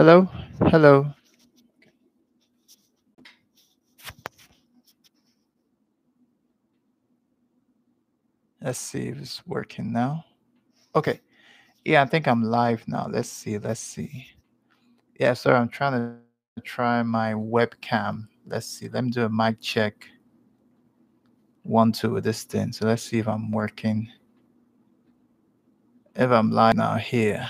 Hello, hello. Let's see if it's working now. Okay. Yeah, I think I'm live now. Let's see. Let's see. Yeah, sorry, I'm trying to try my webcam. Let's see. Let me do a mic check. One, two with this thing. So let's see if I'm working. If I'm live now here.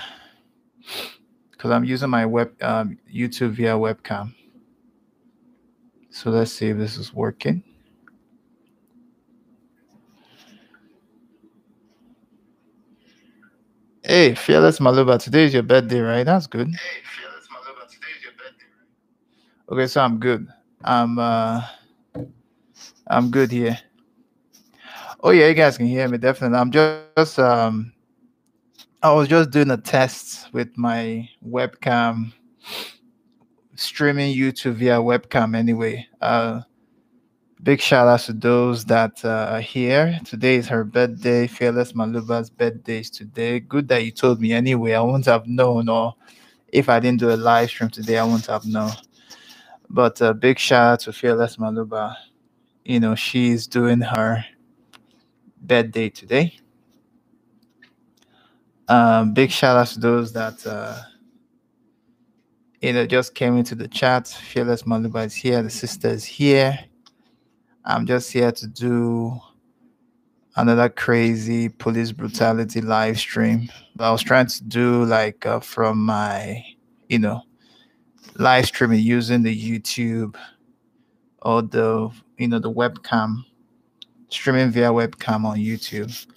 Because I'm using my web um, YouTube via webcam. So let's see if this is working. Hey, Fearless Maluba, today is your birthday, right? That's good. Hey, Fearless Maluba, today is your birthday? Okay, so I'm good. I'm uh I'm good here. Oh yeah, you guys can hear me definitely. I'm just um I was just doing a test with my webcam streaming YouTube via webcam anyway. Uh big shout out to those that uh, are here. Today is her birthday. Fearless Maluba's birthday is today. Good that you told me anyway. I wouldn't have known, or if I didn't do a live stream today, I wouldn't have known. But a uh, big shout out to Fearless Maluba. You know, she's doing her birthday today. Um, big shout out to those that uh, you know just came into the chat. Fearless Maluba is here. The sister is here. I'm just here to do another crazy police brutality live stream. But I was trying to do like uh, from my, you know, live streaming using the YouTube or the, you know, the webcam, streaming via webcam on YouTube.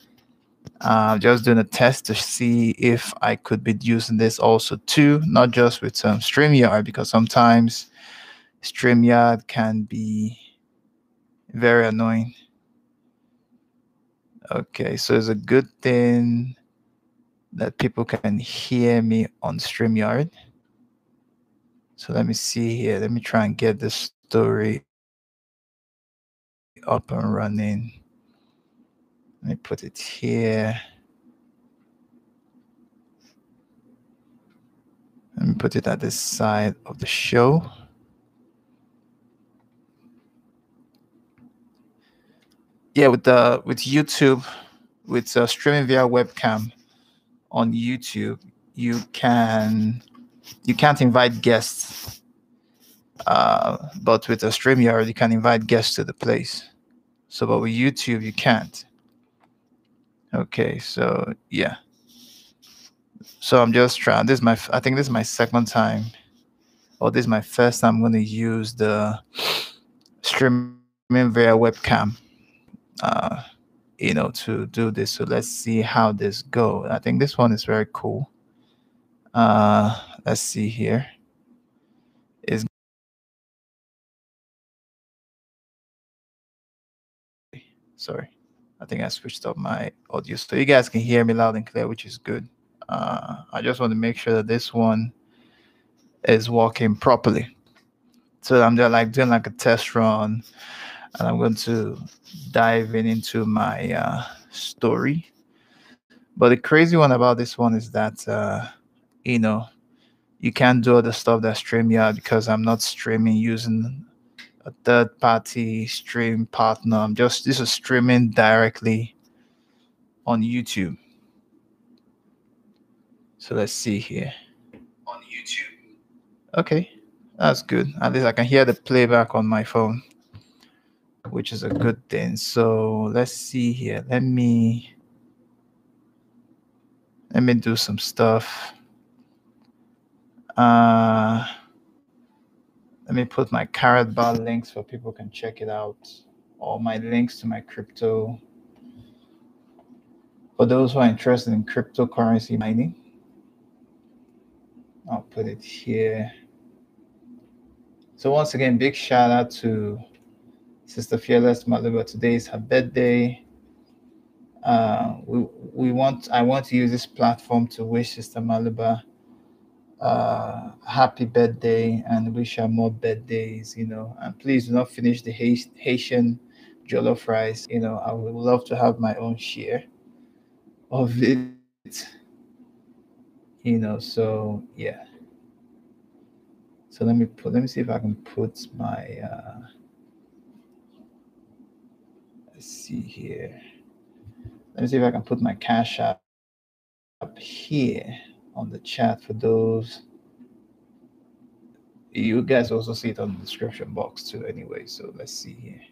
Uh, just doing a test to see if I could be using this also too, not just with um, StreamYard, because sometimes StreamYard can be very annoying. Okay, so it's a good thing that people can hear me on StreamYard. So let me see here. Let me try and get this story up and running. Let me put it here. Me put it at this side of the show. yeah with the with youtube with uh, streaming via webcam on youtube you can you can't invite guests uh, but with a StreamYard, you can invite guests to the place. So, but with YouTube, you can't. Okay, so yeah. So I'm just trying. This is my. I think this is my second time, or this is my first time. I'm going to use the streaming via webcam uh, you know, to do this. So let's see how this go. I think this one is very cool. Uh, let's see here. Is sorry, I think I switched up my audio so you guys can hear me loud and clear, which is good. Uh, I just want to make sure that this one is working properly. So I'm just like doing like a test run and I'm going to dive in into my uh, story. But the crazy one about this one is that, uh, you know, you can't do all the stuff that StreamYard because I'm not streaming using a third party stream partner. I'm just, this is streaming directly on YouTube. So let's see here. on YouTube. Okay, that's good. At least I can hear the playback on my phone, which is a good thing. So let's see here. Let me let me do some stuff. Uh, let me put my carrot bar links for people can check it out, or my links to my crypto. For those who are interested in cryptocurrency mining, I'll put it here. So once again, big shout out to Sister Fearless Malibu. Today is her birthday. Uh, we we want I want to use this platform to wish Sister Malibu uh, happy birthday and wish her more birthdays. You know, and please do not finish the Haitian jollof rice. You know, I would love to have my own share of it. You know, so yeah. So let me put let me see if I can put my uh let's see here. Let me see if I can put my cash app up here on the chat for those. You guys also see it on the description box too, anyway. So let's see here.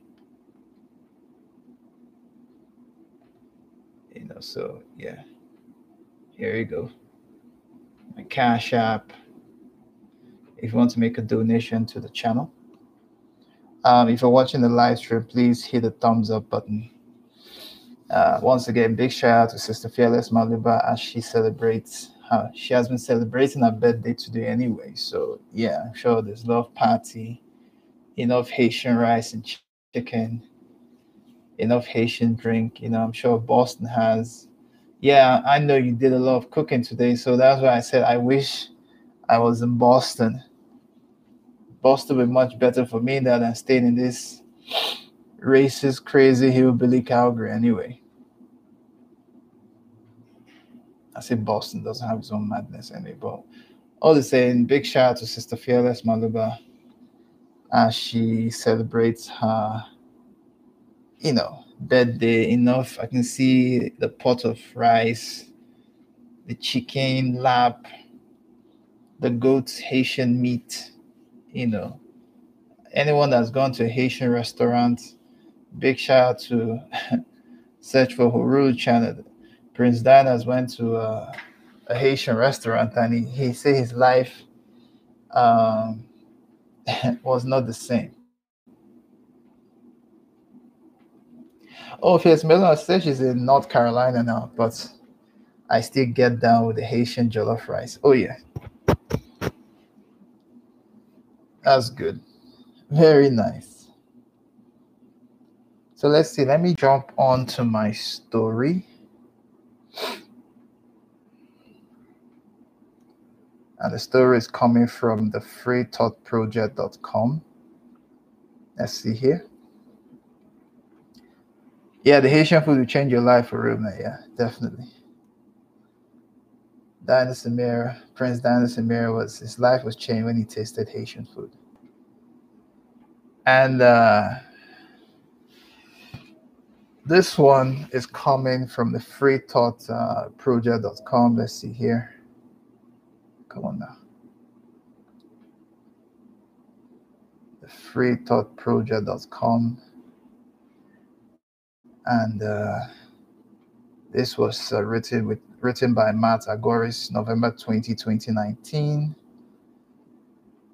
You know, so yeah. Here you go. My Cash App. If you want to make a donation to the channel. Um, if you're watching the live stream, please hit the thumbs up button. Uh, once again, big shout out to Sister Fearless Maliba as she celebrates. Uh, she has been celebrating her birthday today anyway. So yeah, I'm sure there's love party, enough Haitian rice and chicken, enough Haitian drink. You know, I'm sure Boston has. Yeah, I know you did a lot of cooking today, so that's why I said I wish I was in Boston. Boston would be much better for me than staying in this racist, crazy hillbilly Calgary anyway. I say Boston doesn't have its own madness anyway, but all the same, big shout out to Sister Fearless Maluba as she celebrates her, you know, birthday. Enough. I can see the pot of rice, the chicken lap, the goat's Haitian meat, you know. Anyone that's gone to a Haitian restaurant, big shout out to Search for Huru channel. Prince Dinas went to a, a, Haitian restaurant and he, he said his life um, was not the same. Oh, Fierce Melon says she's in North Carolina now, but I still get down with the Haitian jollof rice. Oh, yeah. That's good. Very nice. So let's see. Let me jump on to my story. And the story is coming from the freethoughtproject.com. Let's see here. Yeah, the Haitian food will change your life for real, man. Yeah, definitely. Diana Samir, Prince Diana Samir was his life was changed when he tasted Haitian food. And uh, this one is coming from the freethoughtproject.com. Uh, Let's see here. Come on now. Freethoughtproject.com. And uh, this was uh, written with written by Matt Agorist, November 20, 2019.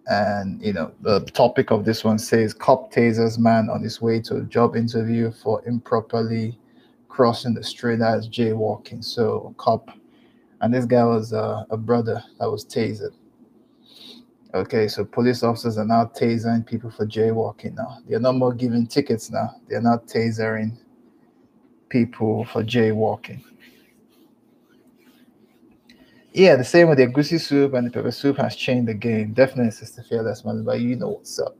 And you know, the topic of this one says cop tasers man on his way to a job interview for improperly crossing the street as jaywalking. So cop, and this guy was uh, a brother that was tasered. Okay, so police officers are now tasering people for jaywalking now. They're no more giving tickets now. They're not tasering people for jaywalking. Yeah, the same with the goosey soup and the pepper soup has changed the game. Definitely, Sister Fearless Man, but you know what's up.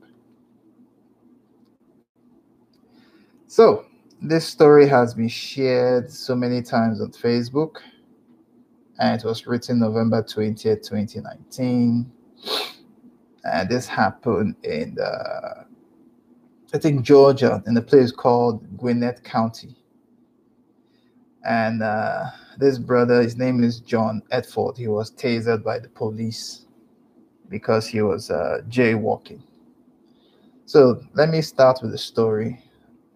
So, this story has been shared so many times on Facebook, and it was written November 20th, 2019. And this happened in, the, I think, Georgia, in a place called Gwinnett County. And uh, this brother, his name is John Efford. He was tasered by the police because he was uh, jaywalking. So let me start with the story.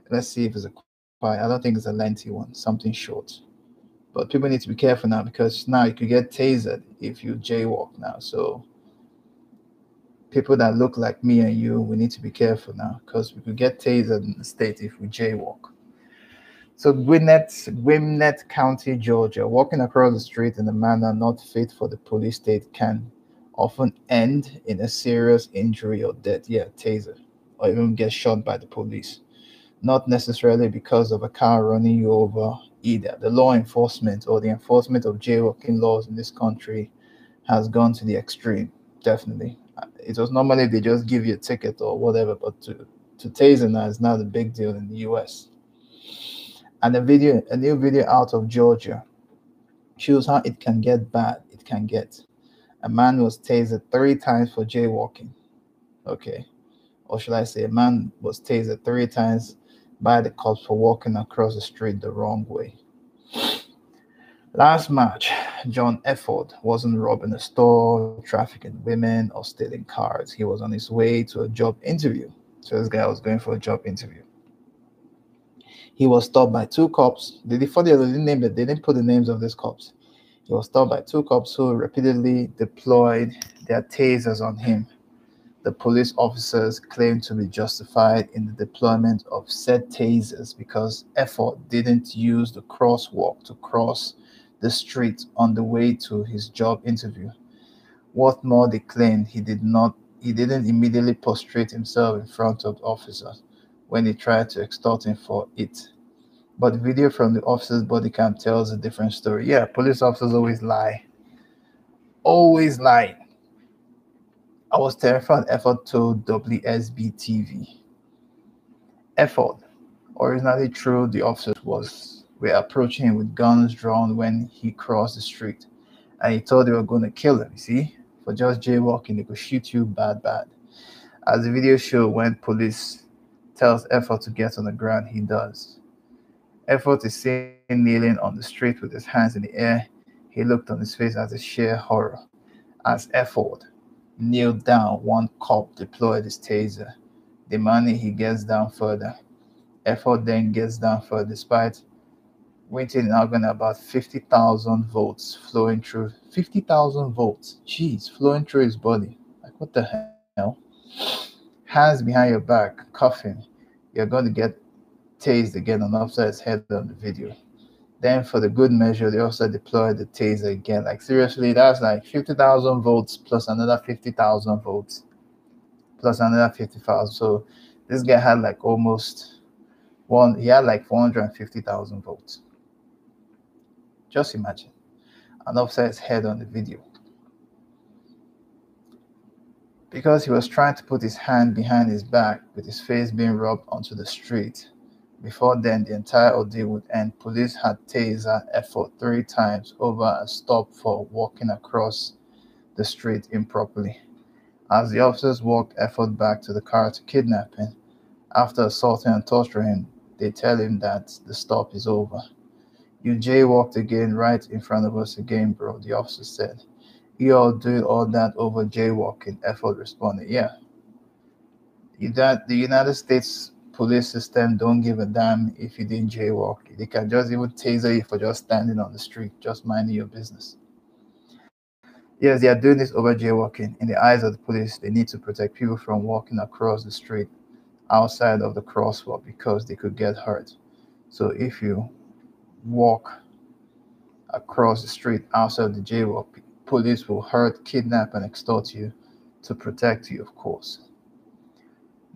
Let's see if it's a quiet. I don't think it's a lengthy one, something short. But people need to be careful now because now you could get tasered if you jaywalk now. So people that look like me and you, we need to be careful now because we could get tasered in the state if we jaywalk. So Gwinnett, Gwinnett County, Georgia, walking across the street in a manner not fit for the police state can often end in a serious injury or death. Yeah, taser, or even get shot by the police. Not necessarily because of a car running you over either. The law enforcement or the enforcement of jaywalking laws in this country has gone to the extreme, definitely. Uh, it was normally they just give you a ticket or whatever, but to, to taser now is not a big deal in the US. And a video, a new video out of Georgia shows how it can get bad. It can get. A man was tasered three times for jaywalking. Okay. Or should I say, a man was tasered three times by the cops for walking across the street the wrong way. Last March, John Efford wasn't robbing a store, trafficking women, or stealing cars. He was on his way to a job interview. So this guy was going for a job interview. He was stopped by two cops. They, before they didn't name it, they didn't put the names of these cops. He was stopped by two cops who repeatedly deployed their tasers on him. The police officers claimed to be justified in the deployment of said tasers because Efford didn't use the crosswalk to cross the street on the way to his job interview. What more they claimed he did not he didn't immediately prostrate himself in front of officers when they tried to extort him for it. But video from the officer's body cam tells a different story. Yeah, police officers always lie. Always lie. I was terrified Efford told WSB TV. Efford, originally true, the officers was were approaching him with guns drawn when he crossed the street. And he thought they were going to kill him, you see? For just jaywalking, they could shoot you bad, bad. As the video showed, when police tells Efford to get on the ground, he does. Efford is seen kneeling on the street with his hands in the air. He looked on his face as a sheer horror. As Efford kneeled down, one cop deployed his taser, demanding he gets down further. Efford then gets down further, despite in agony about 50,000 volts flowing through 50,000 volts. Jeez, flowing through his body. Like, what the hell? Hands behind your back, coughing. You're going to get tased again on Offside's head on the video. Then, for the good measure, they also deployed the taser again. Like, seriously, that's like 50,000 volts plus another 50,000 volts plus another 50,000. So, this guy had like almost one, he had like 450,000 volts. Just imagine an Offside's head on the video. Because he was trying to put his hand behind his back with his face being rubbed onto the street before then, the entire ordeal would end. Police had taser Efford three times over a stop for walking across the street improperly. As the officers walked Efford back to the car to kidnap him, after assaulting and torturing him, they tell him that the stop is over. You jaywalked again right in front of us again, bro, the officer said. You all doing all that over jaywalking, Efford responded. Yeah. That the United States police system don't give a damn if you didn't jaywalk. They can just even taser you for just standing on the street, just minding your business. Yes, they are doing this over jaywalking. In the eyes of the police, they need to protect people from walking across the street outside of the crosswalk because they could get hurt. So if you walk across the street outside of the jaywalk, police will hurt, kidnap, and extort you to protect you, of course.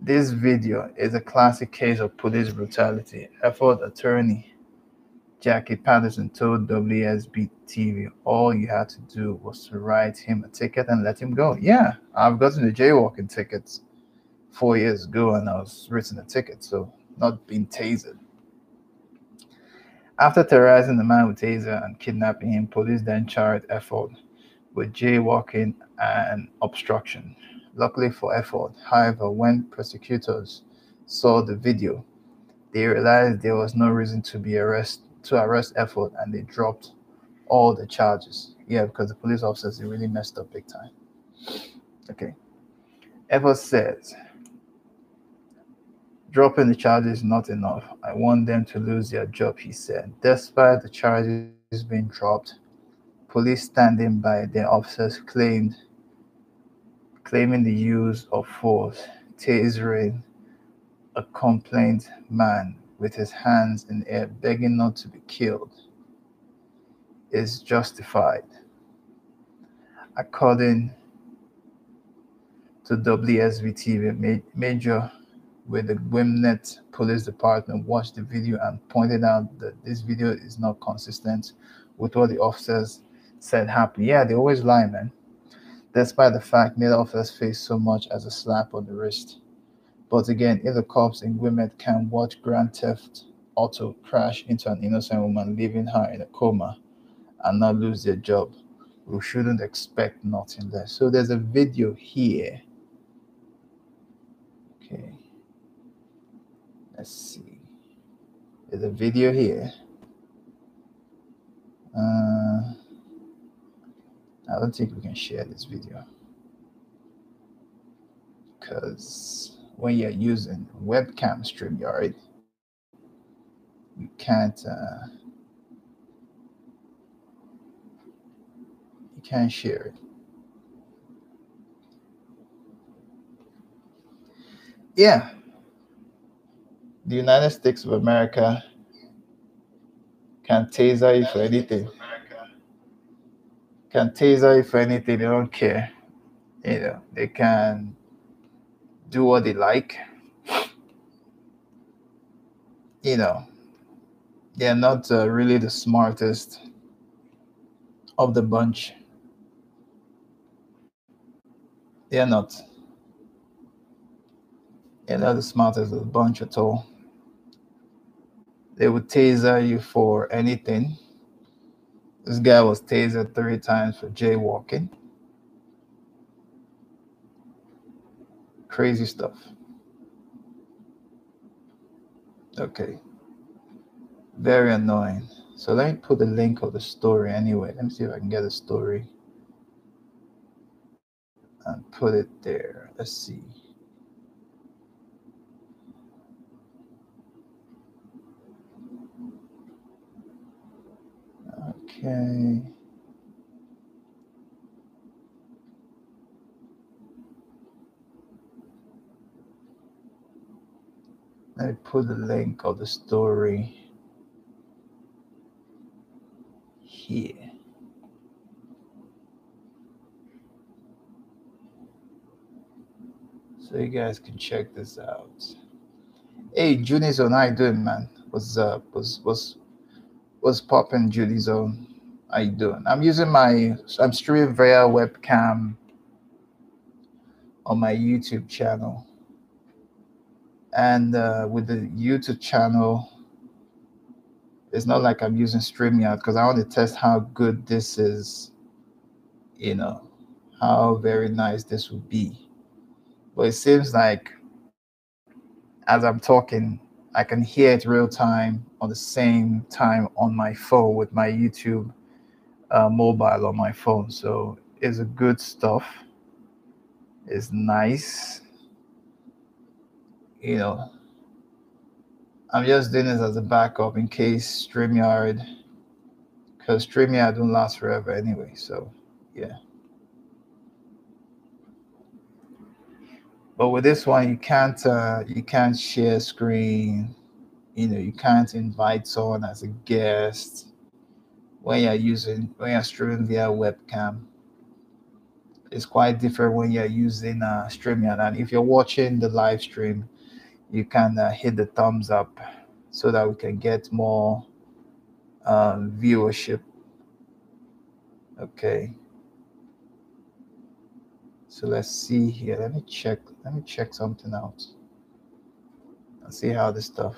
This video is a classic case of police brutality. Efford attorney Jackie Patterson told WSB TV all you had to do was to write him a ticket and let him go. Yeah, I've gotten the jaywalking tickets four years ago and I was written a ticket, so not being tasered. After terrorizing the man with taser and kidnapping him, police then charged Efford with jaywalking and obstruction. Luckily for Efford, however, when prosecutors saw the video, they realized there was no reason to be arrest to arrest Efford and they dropped all the charges. Yeah, because the police officers they really messed up big time. Okay. Efford says dropping the charges is not enough. I want them to lose their job, he said. Despite the charges being dropped, police standing by their officers claimed claiming the use of force, tasering a complaint man with his hands in air, begging not to be killed, is justified. According to WSB TV, Major with the Gwinnett Police Department watched the video and pointed out that this video is not consistent with what the officers said happened. Yeah, they always lie, man. Despite the fact neither officers faced so much as a slap on the wrist. But again, if the cops in Gwinnett can watch Grand Theft Auto crash into an innocent woman, leaving her in a coma, and not lose their job, we shouldn't expect nothing less. So there's a video here. Okay. Let's see. There's a video here. Don't think we can share this video because when you're using webcam StreamYard, you can't uh, you can't share it. Yeah, the United States of America can taser you for anything. Can taser for anything. They don't care. You know, they can do what they like. You know, they're not uh, really the smartest of the bunch. They're not. They're not the smartest of the bunch at all. They would taser you for anything. This guy was tasered three times for jaywalking. crazy stuff. Okay. Very annoying. So let me put the link of the story anyway. Let me see if I can get a story and put it there. Let's see. Okay. Me put the link of the story here. So you guys can check this out. Hey, Zone, how you doing, man? What's up? Was was was popping, Junie Zone? How you doing? I'm using my I'm streaming via webcam on my YouTube channel and uh, with the YouTube channel, it's not like I'm using StreamYard because I want to test how good this is, you know, how very nice this would be. But it seems like as I'm talking, I can hear it real time on the same time on my phone with my YouTube uh, mobile on my phone. So it's a good stuff. It's nice you know, I'm just doing this as a backup in case StreamYard, because StreamYard don't last forever anyway. So, yeah. But with this one, you can't uh, you can't share screen. You know, you can't invite someone as a guest when you're using when you're streaming via webcam. It's quite different when you're using uh, StreamYard. And if you're watching the live stream, you can uh, hit the thumbs up so that we can get more um, viewership. Okay. So let's see here. Let me check. Let me check something out. Let's see how this stuff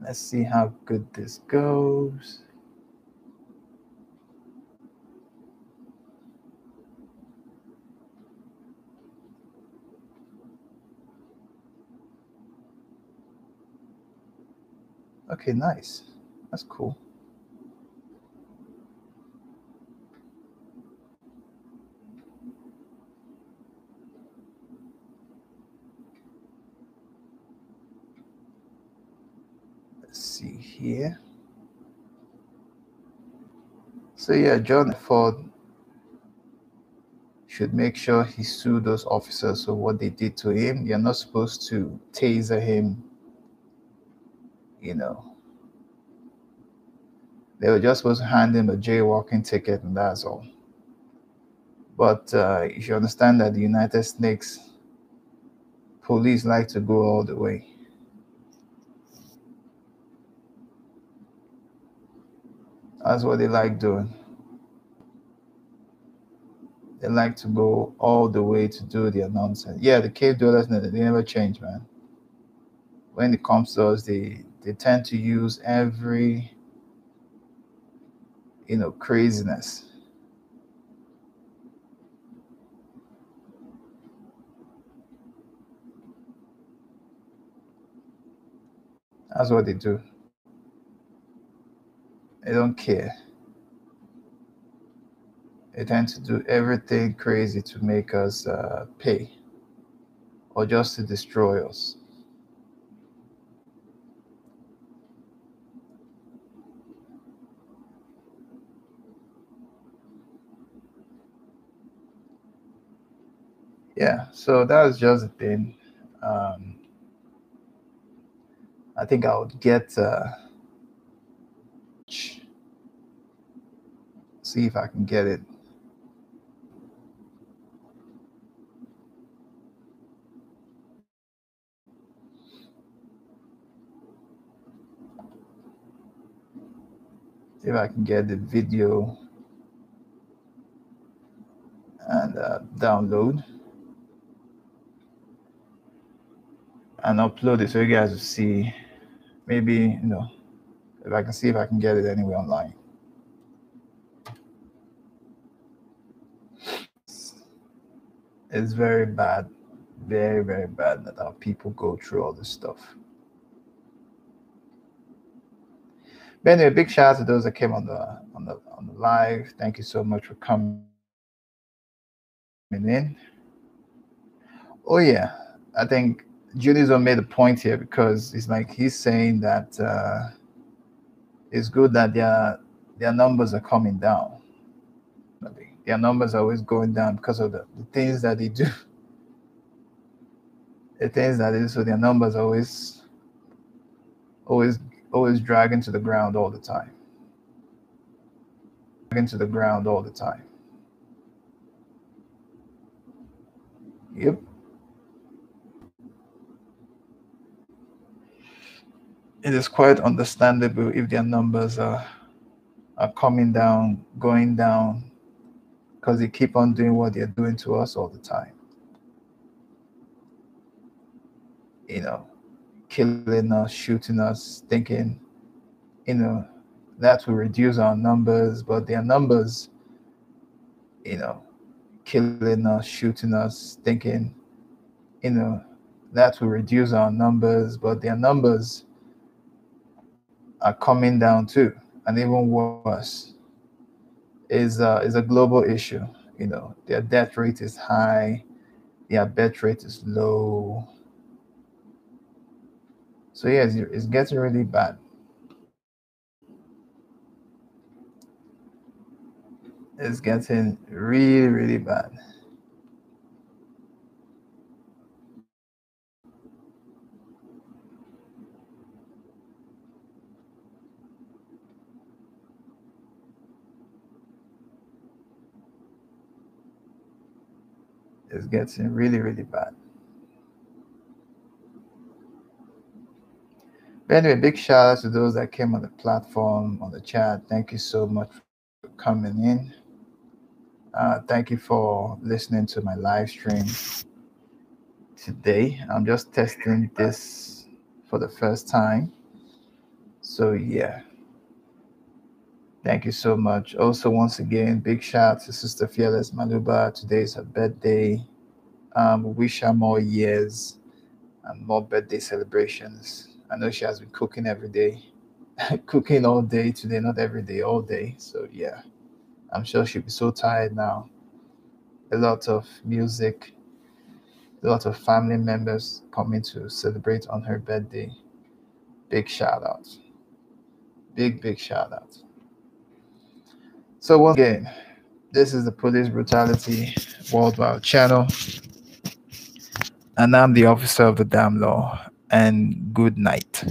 Let's see how good this goes. Okay, nice. That's cool. Let's see here. So yeah, John Efford should make sure he sue those officers for what they did to him. You're not supposed to taser him you know. They were just supposed to hand him a jaywalking ticket, and that's all. But uh, if you understand that the United Snakes police like to go all the way. That's what they like doing. They like to go all the way to do their nonsense. Yeah, the cave dwellers, they never change, man. When it comes to us, they they tend to use every you know craziness. That's what they do. They don't care. They tend to do everything crazy to make us uh, pay or just to destroy us yeah so that was just a thing. Um, i think i would get uh, see if i can get it. See if i can get the video and uh, download and upload it so you guys will see maybe you know if I can see if I can get it anywhere online. It's very bad, very, very bad that our people go through all this stuff. But anyway, big shout out to those that came on the on the on the live. Thank you so much for coming in. Oh yeah, I think Judaism made a point here because it's like he's saying that uh, it's good that their their numbers are coming down. Their numbers are always going down because of the, the things that they do. The things that they do, so their numbers are always always always dragging to the ground all the time. Dragging to the ground all the time. Yep. It is quite understandable if their numbers are are coming down, going down, because they keep on doing what they're doing to us all the time. You know, killing us, shooting us, thinking, you know, that will reduce our numbers, but their numbers, you know, killing us, shooting us, thinking, you know, that will reduce our numbers, but their numbers are coming down too, and even worse is uh, is a global issue. You know, their death rate is high, their birth rate is low. So yes, it's getting really bad. It's getting really, really bad. It's getting really, really bad. But anyway, big shout out to those that came on the platform, on the chat. Thank you so much for coming in. Uh, thank you for listening to my live stream today. I'm just testing this for the first time. So yeah. Thank you so much. Also, once again, big shout to Sister Fearless Maluba. Today is her birthday. Um, wish her more years and more birthday celebrations. I know she has been cooking every day, cooking all day today, not every day, all day. So yeah, I'm sure she'll be so tired now. A lot of music, a lot of family members coming to celebrate on her birthday. Big shout out. Big, big shout out. So once again, this is the Police Brutality Worldwide channel. And I'm the officer of the damn law. And good night.